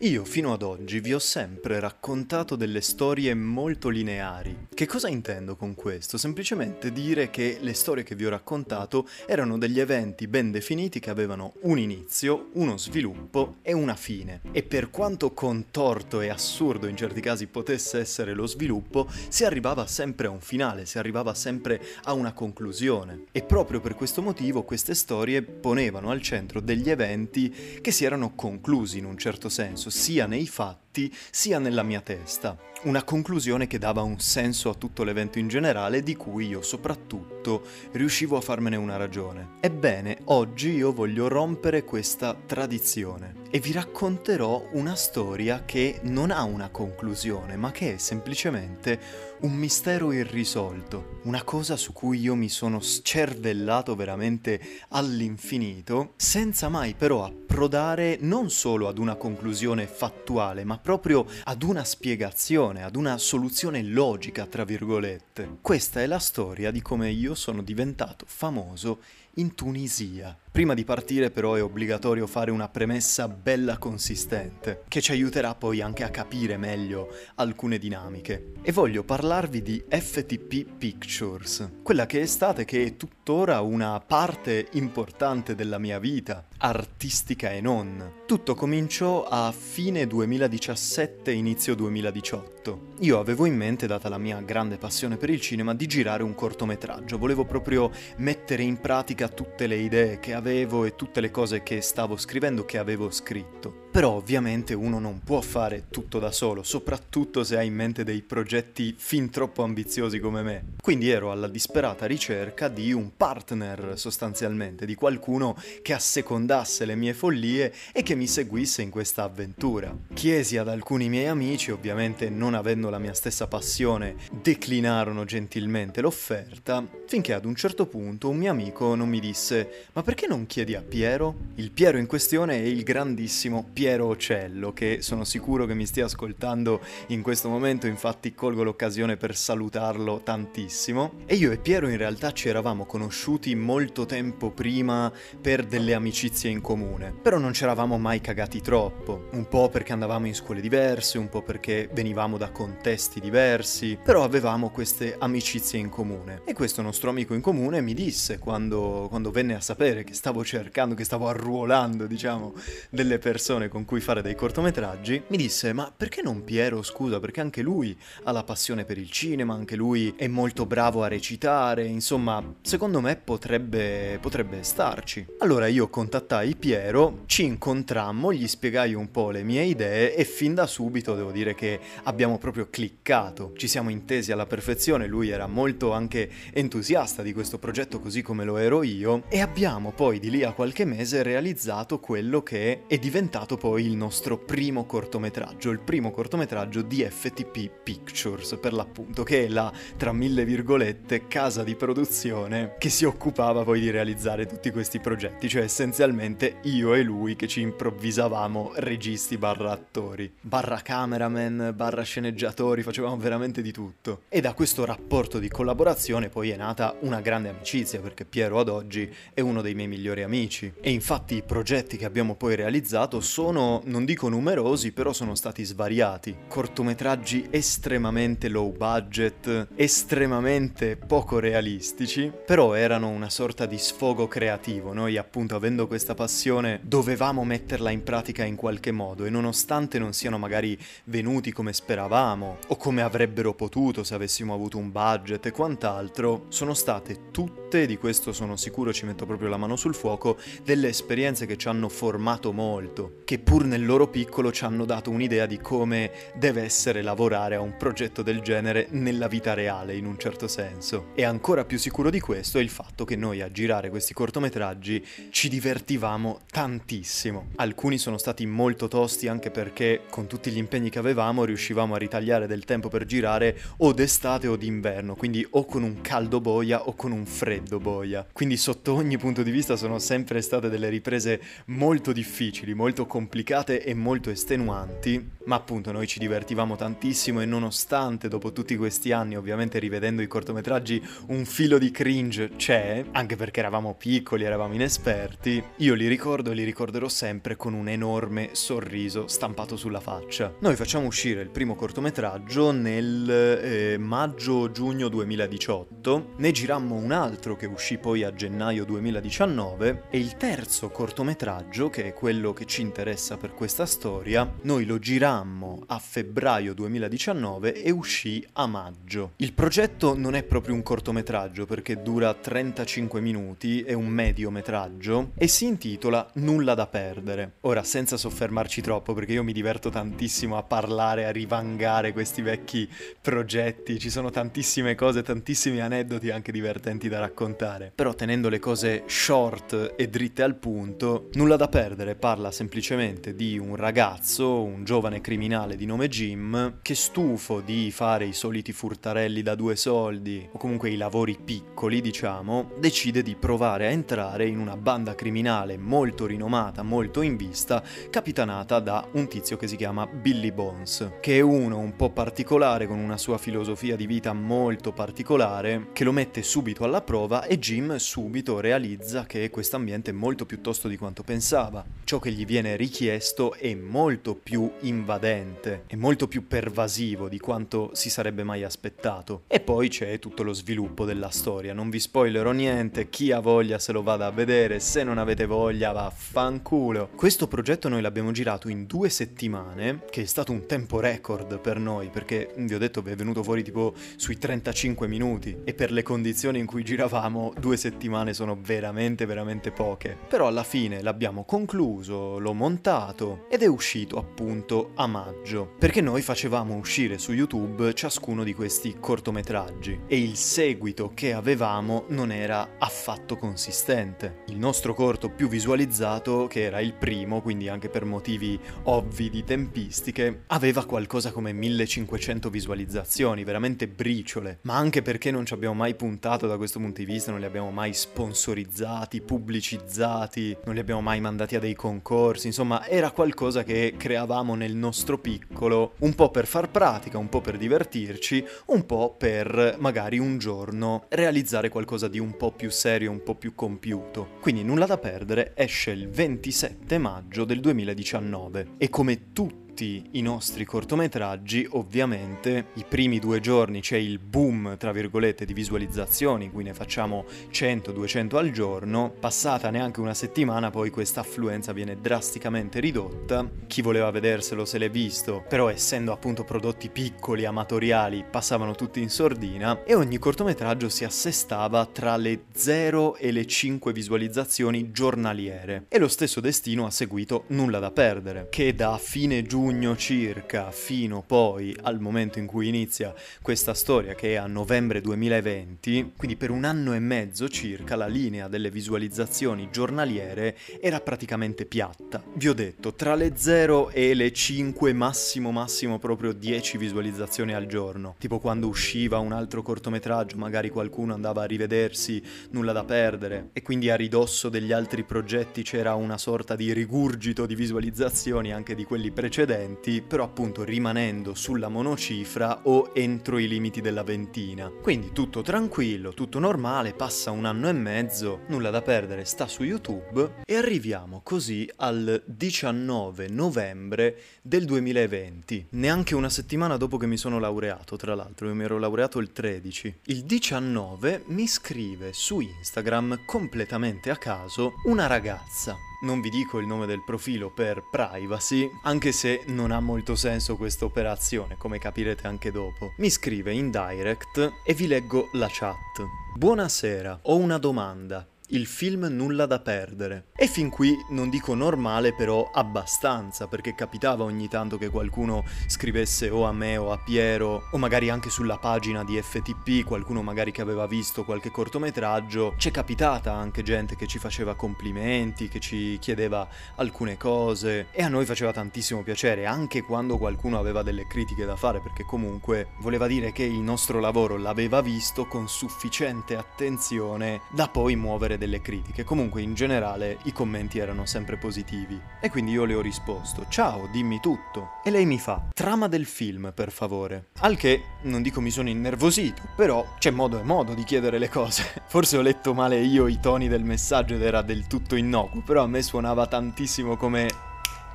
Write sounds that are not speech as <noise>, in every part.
Io fino ad oggi vi ho sempre raccontato delle storie molto lineari. Che cosa intendo con questo? Semplicemente dire che le storie che vi ho raccontato erano degli eventi ben definiti che avevano un inizio, uno sviluppo e una fine. E per quanto contorto e assurdo in certi casi potesse essere lo sviluppo, si arrivava sempre a un finale, si arrivava sempre a una conclusione. E proprio per questo motivo queste storie ponevano al centro degli eventi che si erano conclusi in un certo senso sia nei fatti sia nella mia testa. Una conclusione che dava un senso a tutto l'evento in generale di cui io soprattutto riuscivo a farmene una ragione. Ebbene, oggi io voglio rompere questa tradizione e vi racconterò una storia che non ha una conclusione, ma che è semplicemente un mistero irrisolto, una cosa su cui io mi sono scervellato veramente all'infinito, senza mai però approdare non solo ad una conclusione fattuale, ma proprio ad una spiegazione, ad una soluzione logica, tra virgolette. Questa è la storia di come io sono diventato famoso in Tunisia. Prima di partire però è obbligatorio fare una premessa bella consistente, che ci aiuterà poi anche a capire meglio alcune dinamiche. E voglio parlarvi di FTP Pictures, quella che è stata e che è tuttora una parte importante della mia vita, artistica e non. Tutto cominciò a fine 2017, inizio 2018. Io avevo in mente, data la mia grande passione per il cinema, di girare un cortometraggio. Volevo proprio mettere in pratica tutte le idee che avevo e tutte le cose che stavo scrivendo, che avevo scritto. Però ovviamente uno non può fare tutto da solo, soprattutto se ha in mente dei progetti fin troppo ambiziosi come me. Quindi ero alla disperata ricerca di un partner sostanzialmente, di qualcuno che assecondasse le mie follie e che mi seguisse in questa avventura. Chiesi ad alcuni miei amici, ovviamente non avendo la mia stessa passione, declinarono gentilmente l'offerta, finché ad un certo punto un mio amico non mi disse ma perché non chiedi a Piero? Il Piero in questione è il grandissimo Piero Piero Ocello, che sono sicuro che mi stia ascoltando in questo momento, infatti colgo l'occasione per salutarlo tantissimo. E io e Piero in realtà ci eravamo conosciuti molto tempo prima per delle amicizie in comune, però non ci eravamo mai cagati troppo, un po' perché andavamo in scuole diverse, un po' perché venivamo da contesti diversi, però avevamo queste amicizie in comune. E questo nostro amico in comune mi disse quando, quando venne a sapere che stavo cercando, che stavo arruolando, diciamo, delle persone con cui fare dei cortometraggi, mi disse ma perché non Piero, scusa, perché anche lui ha la passione per il cinema, anche lui è molto bravo a recitare, insomma, secondo me potrebbe, potrebbe starci. Allora io contattai Piero, ci incontrammo, gli spiegai un po' le mie idee e fin da subito devo dire che abbiamo proprio cliccato, ci siamo intesi alla perfezione, lui era molto anche entusiasta di questo progetto così come lo ero io e abbiamo poi di lì a qualche mese realizzato quello che è diventato poi poi il nostro primo cortometraggio, il primo cortometraggio di FTP Pictures per l'appunto, che è la, tra mille virgolette, casa di produzione che si occupava poi di realizzare tutti questi progetti, cioè essenzialmente io e lui che ci improvvisavamo registi barra attori, barra cameraman, barra sceneggiatori, facevamo veramente di tutto. E da questo rapporto di collaborazione poi è nata una grande amicizia, perché Piero ad oggi è uno dei miei migliori amici. E infatti i progetti che abbiamo poi realizzato sono sono, non dico numerosi, però sono stati svariati. Cortometraggi estremamente low budget, estremamente poco realistici, però erano una sorta di sfogo creativo. Noi appunto avendo questa passione dovevamo metterla in pratica in qualche modo e nonostante non siano magari venuti come speravamo o come avrebbero potuto se avessimo avuto un budget e quant'altro, sono state tutte, di questo sono sicuro ci metto proprio la mano sul fuoco, delle esperienze che ci hanno formato molto, che pur nel loro piccolo ci hanno dato un'idea di come deve essere lavorare a un progetto del genere nella vita reale, in un certo senso. E ancora più sicuro di questo è il fatto che noi a girare questi cortometraggi ci divertivamo tantissimo. Alcuni sono stati molto tosti anche perché con tutti gli impegni che avevamo riuscivamo a ritagliare del tempo per girare o d'estate o d'inverno, quindi o con un caldo boia o con un freddo boia. Quindi sotto ogni punto di vista sono sempre state delle riprese molto difficili, molto complicate complicate e molto estenuanti ma appunto noi ci divertivamo tantissimo e nonostante dopo tutti questi anni, ovviamente rivedendo i cortometraggi, un filo di cringe c'è, anche perché eravamo piccoli, eravamo inesperti, io li ricordo e li ricorderò sempre con un enorme sorriso stampato sulla faccia. Noi facciamo uscire il primo cortometraggio nel eh, maggio-giugno 2018, ne girammo un altro che uscì poi a gennaio 2019 e il terzo cortometraggio, che è quello che ci interessa per questa storia, noi lo girammo a febbraio 2019 e uscì a maggio. Il progetto non è proprio un cortometraggio perché dura 35 minuti, è un mediometraggio e si intitola Nulla da perdere. Ora, senza soffermarci troppo perché io mi diverto tantissimo a parlare, a rivangare questi vecchi progetti, ci sono tantissime cose, tantissimi aneddoti anche divertenti da raccontare. Però tenendo le cose short e dritte al punto, Nulla da perdere parla semplicemente di un ragazzo, un giovane criminale di nome Jim, che stufo di fare i soliti furtarelli da due soldi o comunque i lavori piccoli, diciamo, decide di provare a entrare in una banda criminale molto rinomata, molto in vista, capitanata da un tizio che si chiama Billy Bones, che è uno un po' particolare con una sua filosofia di vita molto particolare, che lo mette subito alla prova e Jim subito realizza che questo ambiente è molto più tosto di quanto pensava. Ciò che gli viene richiesto è molto più invadente, è molto più pervasivo di quanto si sarebbe mai aspettato. E poi c'è tutto lo sviluppo della storia, non vi spoilerò niente, chi ha voglia se lo vada a vedere, se non avete voglia vaffanculo. Questo progetto noi l'abbiamo girato in due settimane, che è stato un tempo record per noi, perché vi ho detto è venuto fuori tipo sui 35 minuti e per le condizioni in cui giravamo due settimane sono veramente veramente poche. Però alla fine l'abbiamo concluso, l'ho montato ed è uscito appunto a maggio, perché noi facevamo uscire su YouTube ciascuno di questi cortometraggi e il seguito che avevamo non era affatto consistente. Il nostro corto più visualizzato, che era il primo, quindi anche per motivi ovvi di tempistiche, aveva qualcosa come 1500 visualizzazioni, veramente briciole, ma anche perché non ci abbiamo mai puntato da questo punto di vista, non li abbiamo mai sponsorizzati, pubblicizzati, non li abbiamo mai mandati a dei concorsi, insomma era qualcosa che creavamo nel nostro piccolo, un po' per far pratica, un po' per divertirci, un po' per magari un giorno realizzare qualcosa di un po' più serio, un po' più compiuto. Quindi nulla da perdere, esce il 27 maggio del 2019 e come tutti tutti i nostri cortometraggi, ovviamente i primi due giorni c'è il boom, tra virgolette, di visualizzazioni, qui ne facciamo 100-200 al giorno, passata neanche una settimana poi questa affluenza viene drasticamente ridotta, chi voleva vederselo se l'è visto, però essendo appunto prodotti piccoli, amatoriali, passavano tutti in sordina e ogni cortometraggio si assestava tra le 0 e le 5 visualizzazioni giornaliere. E lo stesso destino ha seguito Nulla da perdere, che da fine giugno giugno circa fino poi al momento in cui inizia questa storia che è a novembre 2020, quindi per un anno e mezzo circa la linea delle visualizzazioni giornaliere era praticamente piatta. Vi ho detto, tra le 0 e le 5 massimo massimo proprio 10 visualizzazioni al giorno, tipo quando usciva un altro cortometraggio, magari qualcuno andava a rivedersi, nulla da perdere. E quindi a ridosso degli altri progetti c'era una sorta di rigurgito di visualizzazioni anche di quelli precedenti precedenti, però appunto rimanendo sulla monocifra o entro i limiti della ventina. Quindi tutto tranquillo, tutto normale, passa un anno e mezzo, nulla da perdere, sta su YouTube e arriviamo così al 19 novembre del 2020, neanche una settimana dopo che mi sono laureato, tra l'altro, io mi ero laureato il 13. Il 19 mi scrive su Instagram completamente a caso una ragazza non vi dico il nome del profilo per privacy, anche se non ha molto senso questa operazione, come capirete anche dopo. Mi scrive in direct e vi leggo la chat. Buonasera, ho una domanda il film Nulla da perdere. E fin qui non dico normale, però abbastanza, perché capitava ogni tanto che qualcuno scrivesse o a me o a Piero, o magari anche sulla pagina di FTP, qualcuno magari che aveva visto qualche cortometraggio. C'è capitata anche gente che ci faceva complimenti, che ci chiedeva alcune cose, e a noi faceva tantissimo piacere, anche quando qualcuno aveva delle critiche da fare, perché comunque voleva dire che il nostro lavoro l'aveva visto con sufficiente attenzione da poi muovere avere delle critiche. Comunque in generale i commenti erano sempre positivi. E quindi io le ho risposto, ciao, dimmi tutto. E lei mi fa, trama del film, per favore. Al che, non dico mi sono innervosito, però c'è modo e modo di chiedere le cose. <laughs> Forse ho letto male io i toni del messaggio ed era del tutto innocuo, però a me suonava tantissimo come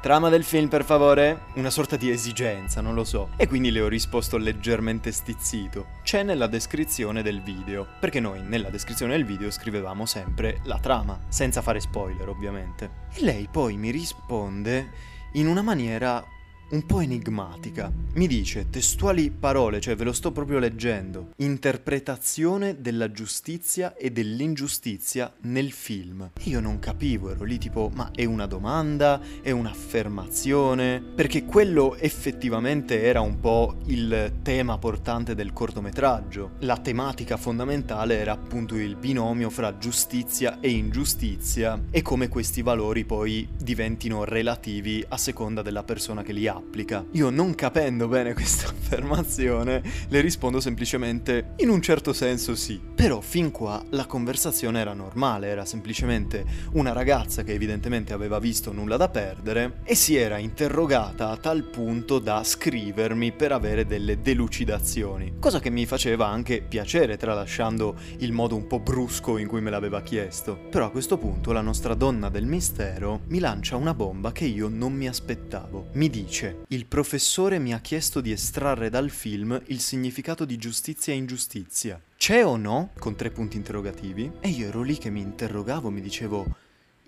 Trama del film, per favore? Una sorta di esigenza, non lo so. E quindi le ho risposto leggermente stizzito. C'è nella descrizione del video. Perché noi nella descrizione del video scrivevamo sempre la trama, senza fare spoiler, ovviamente. E lei poi mi risponde in una maniera un po' enigmatica. Mi dice testuali parole, cioè ve lo sto proprio leggendo. Interpretazione della giustizia e dell'ingiustizia nel film. E io non capivo, ero lì tipo, ma è una domanda? È un'affermazione? Perché quello effettivamente era un po' il tema portante del cortometraggio. La tematica fondamentale era appunto il binomio fra giustizia e ingiustizia e come questi valori poi diventino relativi a seconda della persona che li ha applica. Io non capendo bene <laughs> questa affermazione, le rispondo semplicemente in un certo senso sì. Però fin qua la conversazione era normale, era semplicemente una ragazza che evidentemente aveva visto nulla da perdere e si era interrogata a tal punto da scrivermi per avere delle delucidazioni, cosa che mi faceva anche piacere tralasciando il modo un po' brusco in cui me l'aveva chiesto. Però a questo punto la nostra donna del mistero mi lancia una bomba che io non mi aspettavo. Mi dice il professore mi ha chiesto di estrarre dal film il significato di giustizia e ingiustizia. C'è o no? Con tre punti interrogativi. E io ero lì che mi interrogavo, mi dicevo,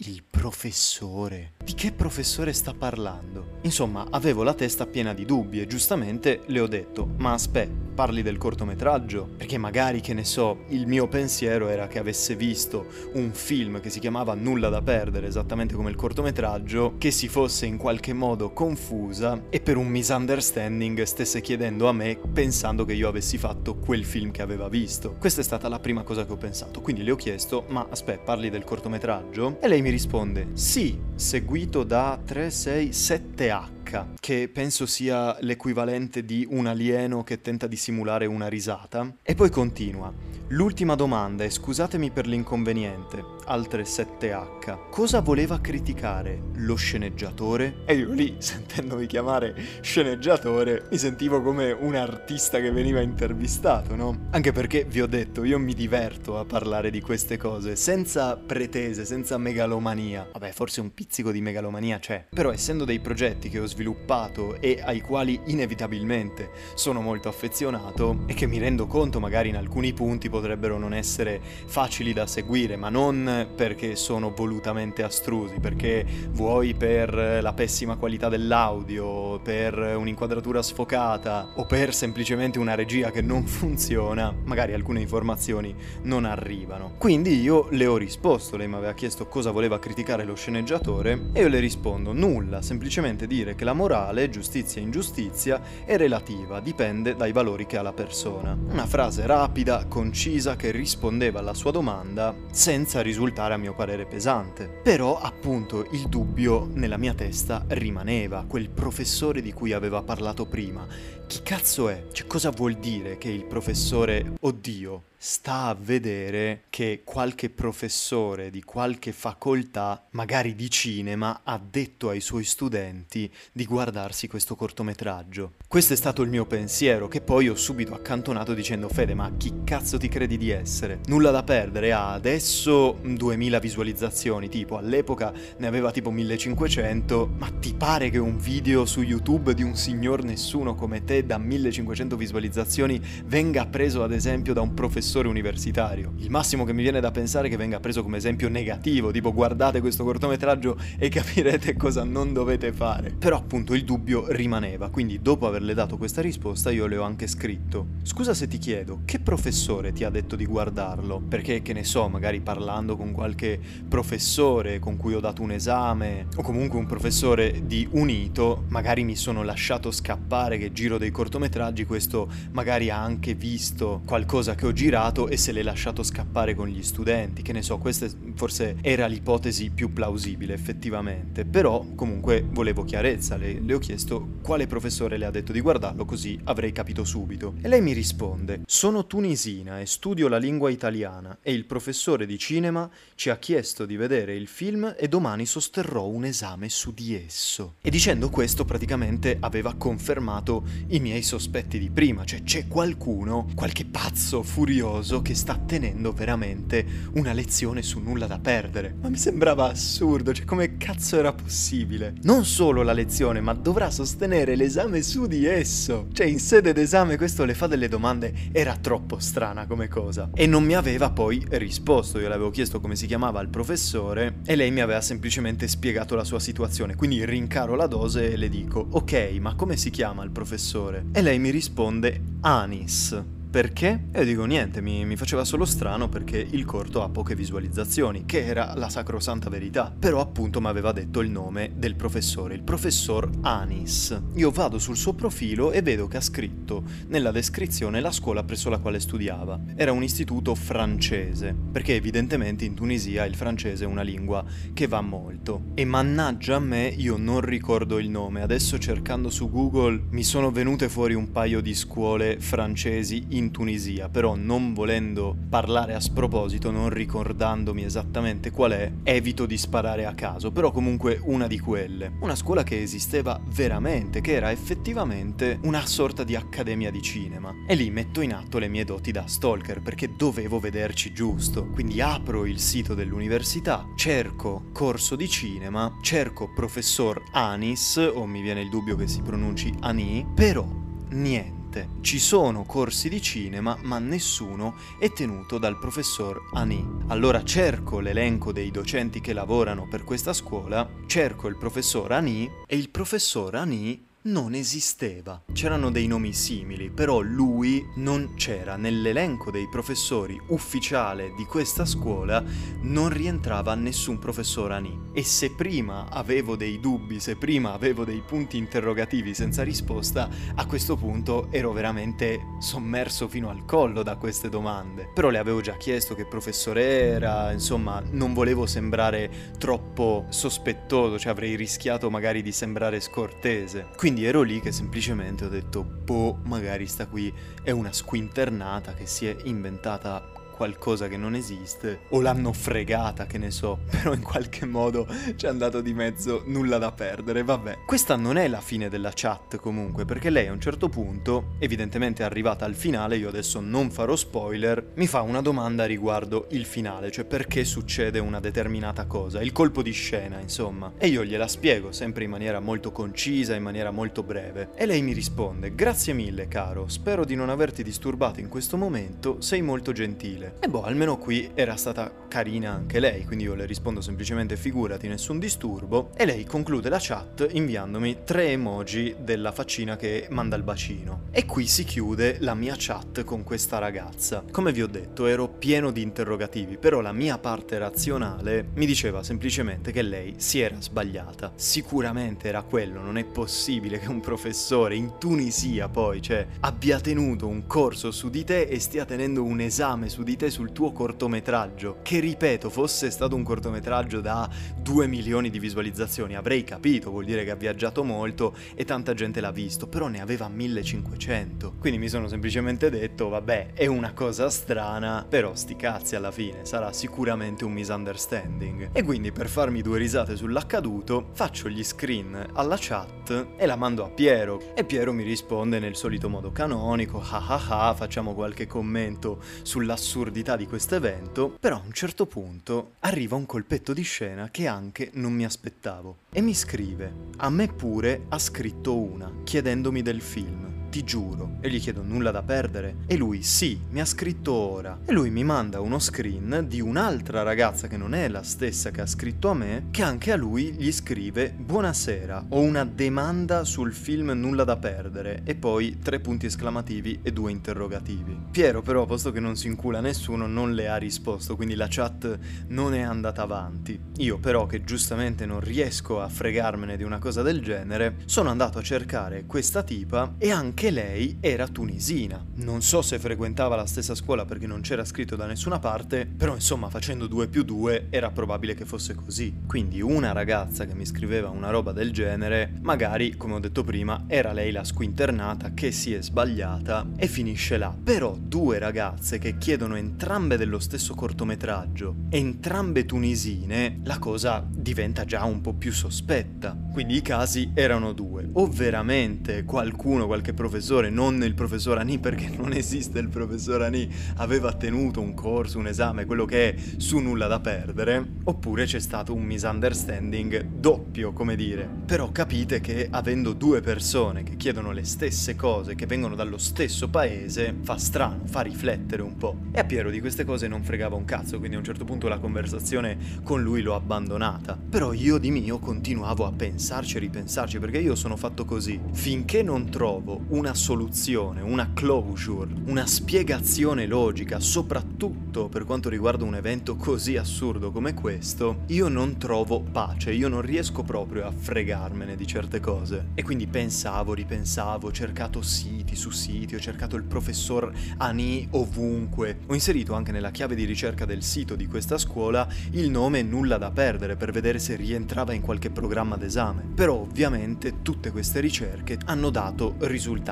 il professore. Di che professore sta parlando? Insomma, avevo la testa piena di dubbi e giustamente le ho detto, ma aspetta, parli del cortometraggio? Perché magari, che ne so, il mio pensiero era che avesse visto un film che si chiamava Nulla da perdere, esattamente come il cortometraggio, che si fosse in qualche modo confusa e per un misunderstanding stesse chiedendo a me pensando che io avessi fatto quel film che aveva visto. Questa è stata la prima cosa che ho pensato, quindi le ho chiesto, ma aspetta, parli del cortometraggio? E lei mi risponde sì, seguito da 3, 6, 7H che penso sia l'equivalente di un alieno che tenta di simulare una risata. E poi continua. L'ultima domanda, e scusatemi per l'inconveniente, altre 7H. Cosa voleva criticare lo sceneggiatore? E io lì, <laughs> sentendomi chiamare sceneggiatore, mi sentivo come un artista che veniva intervistato, no? Anche perché vi ho detto, io mi diverto a parlare di queste cose, senza pretese, senza megalomania. Vabbè, forse un pizzico di megalomania c'è. Però essendo dei progetti che ho sviluppato e ai quali inevitabilmente sono molto affezionato e che mi rendo conto magari in alcuni punti potrebbero non essere facili da seguire, ma non perché sono volutamente astrusi, perché vuoi per la pessima qualità dell'audio, per un'inquadratura sfocata o per semplicemente una regia che non <laughs> funziona, magari alcune informazioni non arrivano. Quindi io le ho risposto, lei mi aveva chiesto cosa voleva criticare lo sceneggiatore e io le rispondo nulla, semplicemente dire che la morale, giustizia e ingiustizia, è relativa, dipende dai valori che ha la persona. Una frase rapida, concisa, che rispondeva alla sua domanda senza risultare a mio parere pesante. Però appunto il dubbio nella mia testa rimaneva, quel professore di cui aveva parlato prima. Chi cazzo è? Cioè cosa vuol dire che il professore, oddio, sta a vedere che qualche professore di qualche facoltà, magari di cinema, ha detto ai suoi studenti di guardarsi questo cortometraggio. Questo è stato il mio pensiero, che poi ho subito accantonato dicendo Fede, ma chi cazzo ti credi di essere? Nulla da perdere, ha adesso 2000 visualizzazioni, tipo all'epoca ne aveva tipo 1500, ma ti pare che un video su YouTube di un signor nessuno come te da 1500 visualizzazioni venga preso ad esempio da un professore professore universitario. Il massimo che mi viene da pensare è che venga preso come esempio negativo, tipo guardate questo cortometraggio e <laughs> capirete cosa non dovete fare. Però appunto il dubbio rimaneva, quindi dopo averle dato questa risposta io le ho anche scritto. Scusa se ti chiedo, che professore ti ha detto di guardarlo? Perché che ne so, magari parlando con qualche professore con cui ho dato un esame o comunque un professore di unito, magari mi sono lasciato scappare che giro dei cortometraggi, questo magari ha anche visto qualcosa che ho girato entrato e se l'è lasciato scappare con gli studenti, che ne so, questa forse era l'ipotesi più plausibile effettivamente, però comunque volevo chiarezza, le, le ho chiesto quale professore le ha detto di guardarlo? Così avrei capito subito. E lei mi risponde, sono tunisina e studio la lingua italiana e il professore di cinema ci ha chiesto di vedere il film e domani sosterrò un esame su di esso. E dicendo questo praticamente aveva confermato i miei sospetti di prima, cioè c'è qualcuno, qualche pazzo furioso che sta tenendo veramente una lezione su nulla da perdere. Ma mi sembrava assurdo, cioè come cazzo era possibile? Non solo la lezione, ma dovrà sostenere l'esame su di esso. Cioè in sede d'esame questo le fa delle domande, era troppo strana come cosa. E non mi aveva poi risposto, io le avevo chiesto come si chiamava il professore e lei mi aveva semplicemente spiegato la sua situazione, quindi rincaro la dose e le dico, ok, ma come si chiama il professore? E lei mi risponde, Anis. Perché? E dico niente, mi, mi, faceva solo strano perché il corto ha poche visualizzazioni, che era la sacrosanta verità. Però appunto mi aveva detto il nome del professore, il professor Anis. Io vado sul suo profilo e vedo che ha scritto nella descrizione la scuola presso la quale studiava. Era un istituto francese, perché evidentemente in Tunisia il francese è una lingua che va molto. E mannaggia a me, io non ricordo il nome. Adesso cercando su Google mi sono venute fuori un paio di scuole francesi in in Tunisia, però non volendo parlare a sproposito, non ricordandomi esattamente qual è, evito di sparare a caso, però comunque una di quelle. Una scuola che esisteva veramente, che era effettivamente una sorta di accademia di cinema. E lì metto in atto le mie doti da stalker perché dovevo vederci giusto. Quindi apro il sito dell'università, cerco corso di cinema, cerco professor Anis, o mi viene il dubbio che si pronunci Ani, però niente niente. Ci sono corsi di cinema, ma nessuno è tenuto dal professor Ani. Allora cerco l'elenco dei docenti che lavorano per questa scuola, cerco il professor Ani e il professor Ani non esisteva. C'erano dei nomi simili, però lui non c'era nell'elenco dei professori ufficiale di questa scuola, non rientrava nessun professor Ani. E se prima avevo dei dubbi, se prima avevo dei punti interrogativi senza risposta, a questo punto ero veramente sommerso fino al collo da queste domande. Però le avevo già chiesto che professore era, insomma, non volevo sembrare troppo sospettoso, cioè avrei rischiato magari di sembrare scortese. Quindi quindi ero lì che semplicemente ho detto, boh, magari sta qui è una squinternata che si è inventata qualcosa che non esiste o l'hanno fregata, che ne so, <laughs> però in qualche modo ci è andato di mezzo nulla da perdere, vabbè. Questa non è la fine della chat comunque, perché lei a un certo punto, evidentemente arrivata al finale, io adesso non farò spoiler, mi fa una domanda riguardo il finale, cioè perché succede una determinata cosa, il colpo di scena, insomma. E io gliela spiego sempre in maniera molto concisa, in maniera molto breve. E lei mi risponde, grazie mille caro, spero di non averti disturbato in questo momento, sei molto gentile mille. E boh, almeno qui era stata carina anche lei, quindi io le rispondo semplicemente figurati, nessun disturbo. E lei conclude la chat inviandomi tre emoji della faccina che manda il bacino. E qui si chiude la mia chat con questa ragazza. Come vi ho detto, ero pieno di interrogativi, però la mia parte razionale mi diceva semplicemente che lei si era sbagliata. Sicuramente era quello, non è possibile che un professore in Tunisia poi, cioè, abbia tenuto un corso su di te e stia tenendo un esame su di te sul tuo cortometraggio, che ripeto fosse stato un cortometraggio da 2 milioni di visualizzazioni, avrei capito, vuol dire che ha viaggiato molto e tanta gente l'ha visto, però ne aveva 1500. Quindi mi sono semplicemente detto, vabbè, è una cosa strana, però sti cazzi alla fine, sarà sicuramente un misunderstanding. E quindi per farmi due risate sull'accaduto, faccio gli screen alla chat e la mando a Piero. E Piero mi risponde nel solito modo canonico, ah ah ah, facciamo qualche commento sull'assurdità l'assurdità di questo evento, però a un certo punto arriva un colpetto di scena che anche non mi aspettavo. E mi scrive, a me pure ha scritto una, chiedendomi del film ti giuro. E gli chiedo nulla da perdere. E lui sì, mi ha scritto ora. E lui mi manda uno screen di un'altra ragazza che non è la stessa che ha scritto a me, che anche a lui gli scrive buonasera, ho una domanda sul film Nulla da perdere e poi tre punti esclamativi e due interrogativi. Piero però, posto che non si incula nessuno, non le ha risposto, quindi la chat non è andata avanti. Io però, che giustamente non riesco a fregarmene di una cosa del genere, sono andato a cercare questa tipa e anche che lei era tunisina. Non so se frequentava la stessa scuola perché non c'era scritto da nessuna parte, però insomma facendo 2 più 2 era probabile che fosse così. Quindi una ragazza che mi scriveva una roba del genere, magari, come ho detto prima, era lei la squinternata che si è sbagliata e finisce là. Però due ragazze che chiedono entrambe dello stesso cortometraggio, entrambe tunisine, la cosa diventa già un po' più sospetta. Quindi i casi erano due. O veramente qualcuno, qualche professore, non il professor Ani perché non esiste il professor Ani, aveva tenuto un corso, un esame, quello che è su nulla da perdere, oppure c'è stato un misunderstanding doppio, come dire. Però capite che avendo due persone che chiedono le stesse cose, che vengono dallo stesso paese, fa strano, fa riflettere un po'. E a Piero di queste cose non fregava un cazzo, quindi a un certo punto la conversazione con lui l'ho abbandonata. Però io di mio continuavo a pensarci e ripensarci, perché io sono fatto così. Finché non trovo una soluzione, una closure, una spiegazione logica, soprattutto per quanto riguarda un evento così assurdo come questo, io non trovo pace, io non riesco proprio a fregarmene di certe cose. E quindi pensavo, ripensavo, ho cercato siti su siti, ho cercato il professor Ani ovunque. Ho inserito anche nella chiave di ricerca del sito di questa scuola il nome Nulla da perdere per vedere se rientrava in qualche programma d'esame. Però ovviamente tutte queste ricerche hanno dato risultati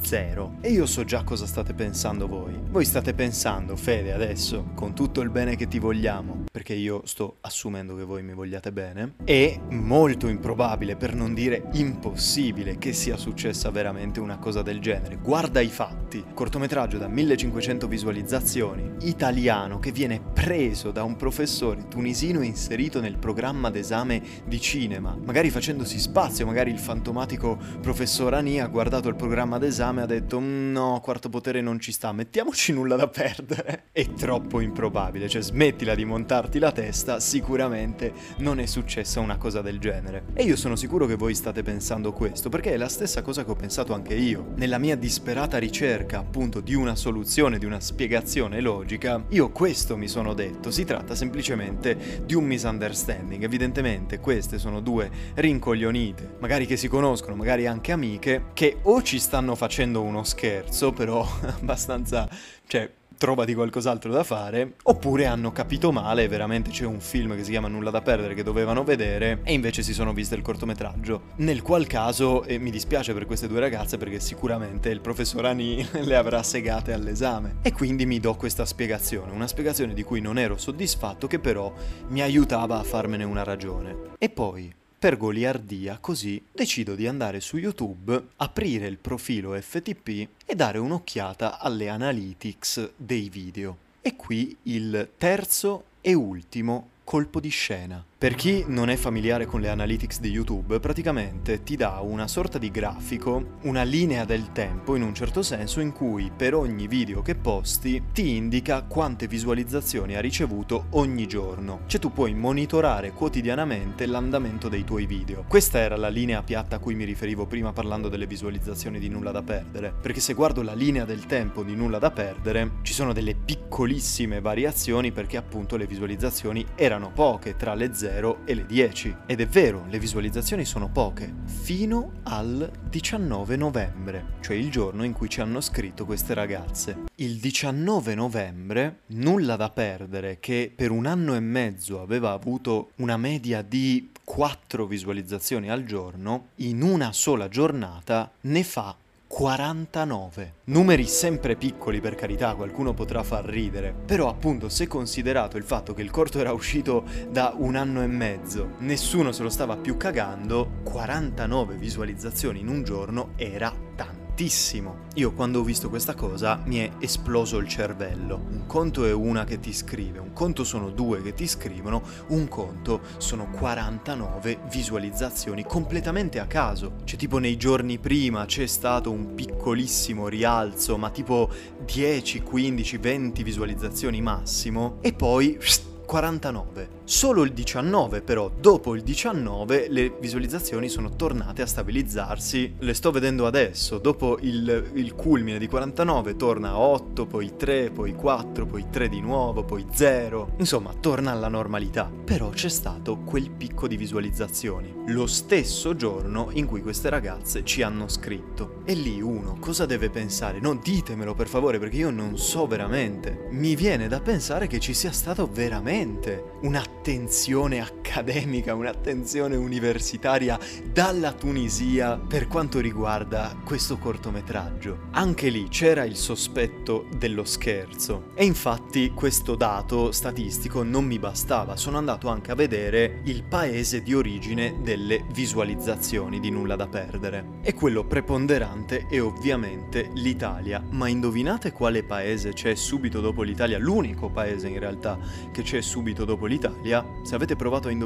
zero. E io so già cosa state pensando voi. Voi state pensando, Fede, adesso, con tutto il bene che ti vogliamo, perché io sto assumendo che voi mi vogliate bene, è molto improbabile, per non dire impossibile, che sia successa veramente una cosa del genere. Guarda i fatti. Cortometraggio da 1500 visualizzazioni, italiano, che viene preso da un professore tunisino inserito nel programma d'esame di cinema, magari facendosi spazio, magari il fantomatico professor Ani ha guardato il programma d'esame e ha detto "Mm, no, quarto potere non ci sta, mettiamoci nulla da perdere. <laughs> È troppo improbabile, cioè smettila di montarti la testa, sicuramente non è successa una cosa del genere. E io sono sicuro che voi state pensando questo, perché è la stessa cosa che ho pensato anche io. Nella mia disperata ricerca appunto di una soluzione, di una spiegazione logica, io questo mi sono detto, si tratta semplicemente di un misunderstanding. Evidentemente queste sono due rincoglionite, magari che si conoscono, magari anche amiche, che o ci stanno facendo uno scherzo, però <laughs> abbastanza, cioè trovati qualcos'altro da fare, oppure hanno capito male, veramente c'è un film che si chiama Nulla da perdere che dovevano vedere e invece si sono viste il cortometraggio. Nel qual caso, e mi dispiace per queste due ragazze perché sicuramente il professor Ani <laughs> le avrà segate all'esame. E quindi mi do questa spiegazione, una spiegazione di cui non ero soddisfatto che però mi aiutava a farmene una ragione. E poi, per goliardia, così decido di andare su YouTube, aprire il profilo FTP e dare un'occhiata alle analytics dei video. E qui il terzo e ultimo colpo di scena. Per chi non è familiare con le analytics di YouTube, praticamente ti dà una sorta di grafico, una linea del tempo in un certo senso in cui per ogni video che posti ti indica quante visualizzazioni ha ricevuto ogni giorno. Cioè tu puoi monitorare quotidianamente l'andamento dei tuoi video. Questa era la linea piatta a cui mi riferivo prima parlando delle visualizzazioni di nulla da perdere, perché se guardo la linea del tempo di nulla da perdere, ci sono delle piccolissime variazioni perché appunto le visualizzazioni erano poche tra le 0 e le 10. Ed è vero, le visualizzazioni sono poche, fino al 19 novembre, cioè il giorno in cui ci hanno scritto queste ragazze. Il 19 novembre, nulla da perdere, che per un anno e mezzo aveva avuto una media di 4 visualizzazioni al giorno, in una sola giornata ne fa 49. Numeri sempre piccoli per carità, qualcuno potrà far ridere, però appunto se considerato il fatto che il corto era uscito da un anno e mezzo, nessuno se lo stava più cagando, 49 visualizzazioni in un giorno era tanto tantissimo. Io quando ho visto questa cosa mi è esploso il cervello. Un conto è una che ti scrive, un conto sono due che ti scrivono, un conto sono 49 visualizzazioni completamente a caso. Cioè tipo nei giorni prima c'è stato un piccolissimo rialzo, ma tipo 10, 15, 20 visualizzazioni massimo e poi 49 Solo il 19 però, dopo il 19 le visualizzazioni sono tornate a stabilizzarsi. Le sto vedendo adesso, dopo il, il culmine di 49 torna a 8, poi 3, poi 4, poi 3 di nuovo, poi 0. Insomma, torna alla normalità. Però c'è stato quel picco di visualizzazioni. Lo stesso giorno in cui queste ragazze ci hanno scritto. E lì uno cosa deve pensare? No, ditemelo per favore perché io non so veramente. Mi viene da pensare che ci sia stato veramente un'attenzione accademica, un'attenzione universitaria dalla Tunisia per quanto riguarda questo cortometraggio. Anche lì c'era il sospetto dello scherzo. E infatti questo dato statistico non mi bastava, sono andato anche a vedere il paese di origine delle visualizzazioni di nulla da perdere. E quello preponderante è ovviamente l'Italia, ma indovinate quale paese c'è subito dopo l'Italia? L'unico paese in realtà che c'è subito dopo l'Italia? Se avete provato a indovinare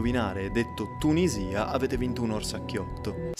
e detto Tunisia, avete vinto un orsacchiotto.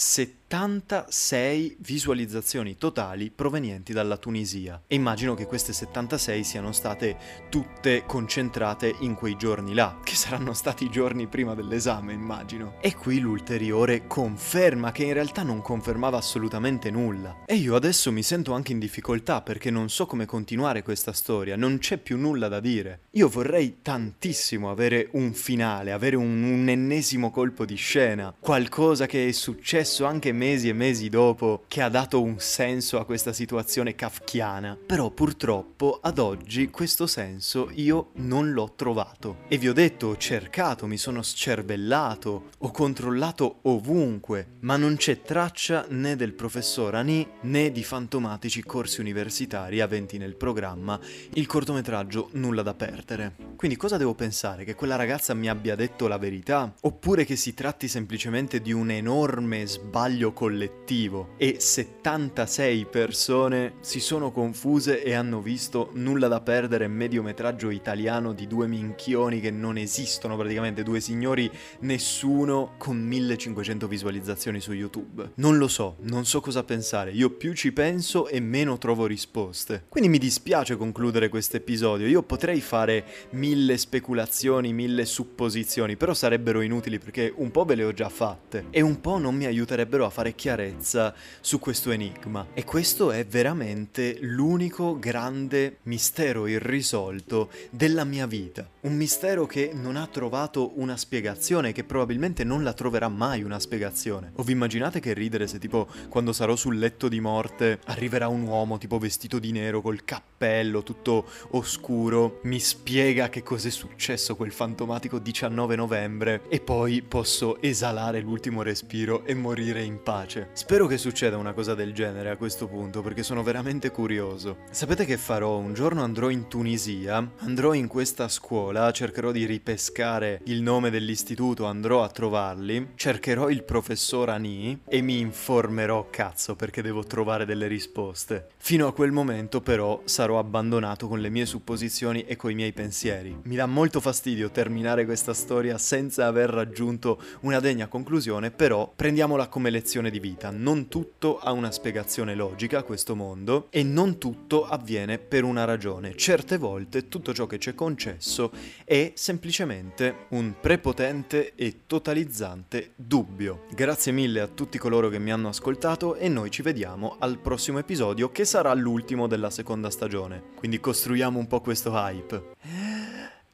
76 visualizzazioni totali provenienti dalla Tunisia. E immagino che queste 76 siano state tutte concentrate in quei giorni là, che saranno stati i giorni prima dell'esame, immagino. E qui l'ulteriore conferma che in realtà non confermava assolutamente nulla. E io adesso mi sento anche in difficoltà perché non so come continuare questa storia, non c'è più nulla da dire. Io vorrei tantissimo avere un finale, avere un, un ennesimo colpo di scena, qualcosa che è successo anche mesi e mesi dopo che ha dato un senso a questa situazione kafkiana. Però purtroppo ad oggi questo senso io non l'ho trovato. E vi ho detto, ho cercato, mi sono scervellato, ho controllato ovunque, ma non c'è traccia né del professor Ani né di fantomatici corsi universitari aventi nel programma il cortometraggio Nulla da perdere. Quindi cosa devo pensare? Che quella ragazza mi abbia detto la verità? Oppure che si tratti semplicemente di un enorme sbaglio delirio collettivo e 76 persone si sono confuse e hanno visto nulla da perdere mediometraggio italiano di due minchioni che non esistono praticamente, due signori, nessuno con 1500 visualizzazioni su YouTube. Non lo so, non so cosa pensare, io più ci penso e meno trovo risposte. Quindi mi dispiace concludere questo episodio, io potrei fare mille speculazioni, mille supposizioni, però sarebbero inutili perché un po' ve le ho già fatte e un po' non mi aiuterebbero a fare chiarezza su questo enigma. E questo è veramente l'unico grande mistero irrisolto della mia vita. Un mistero che non ha trovato una spiegazione, che probabilmente non la troverà mai una spiegazione. O vi immaginate che ridere se tipo quando sarò sul letto di morte arriverà un uomo tipo vestito di nero col cappello tutto oscuro, mi spiega che cos'è successo quel fantomatico 19 novembre e poi posso esalare l'ultimo respiro e morire in pace. Spero che succeda una cosa del genere a questo punto perché sono veramente curioso. Sapete che farò? Un giorno andrò in Tunisia, andrò in questa scuola, cercherò di ripescare il nome dell'istituto, andrò a trovarli, cercherò il professor Ani e mi informerò cazzo perché devo trovare delle risposte. Fino a quel momento però sarò abbandonato con le mie supposizioni e coi miei pensieri. Mi dà molto fastidio terminare questa storia senza aver raggiunto una degna conclusione, però prendiamola come lezione lezione di vita. Non tutto ha una spiegazione logica a questo mondo e non tutto avviene per una ragione. Certe volte tutto ciò che ci è concesso è semplicemente un prepotente e totalizzante dubbio. Grazie mille a tutti coloro che mi hanno ascoltato e noi ci vediamo al prossimo episodio che sarà l'ultimo della seconda stagione. Quindi costruiamo un po' questo hype.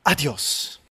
Adios!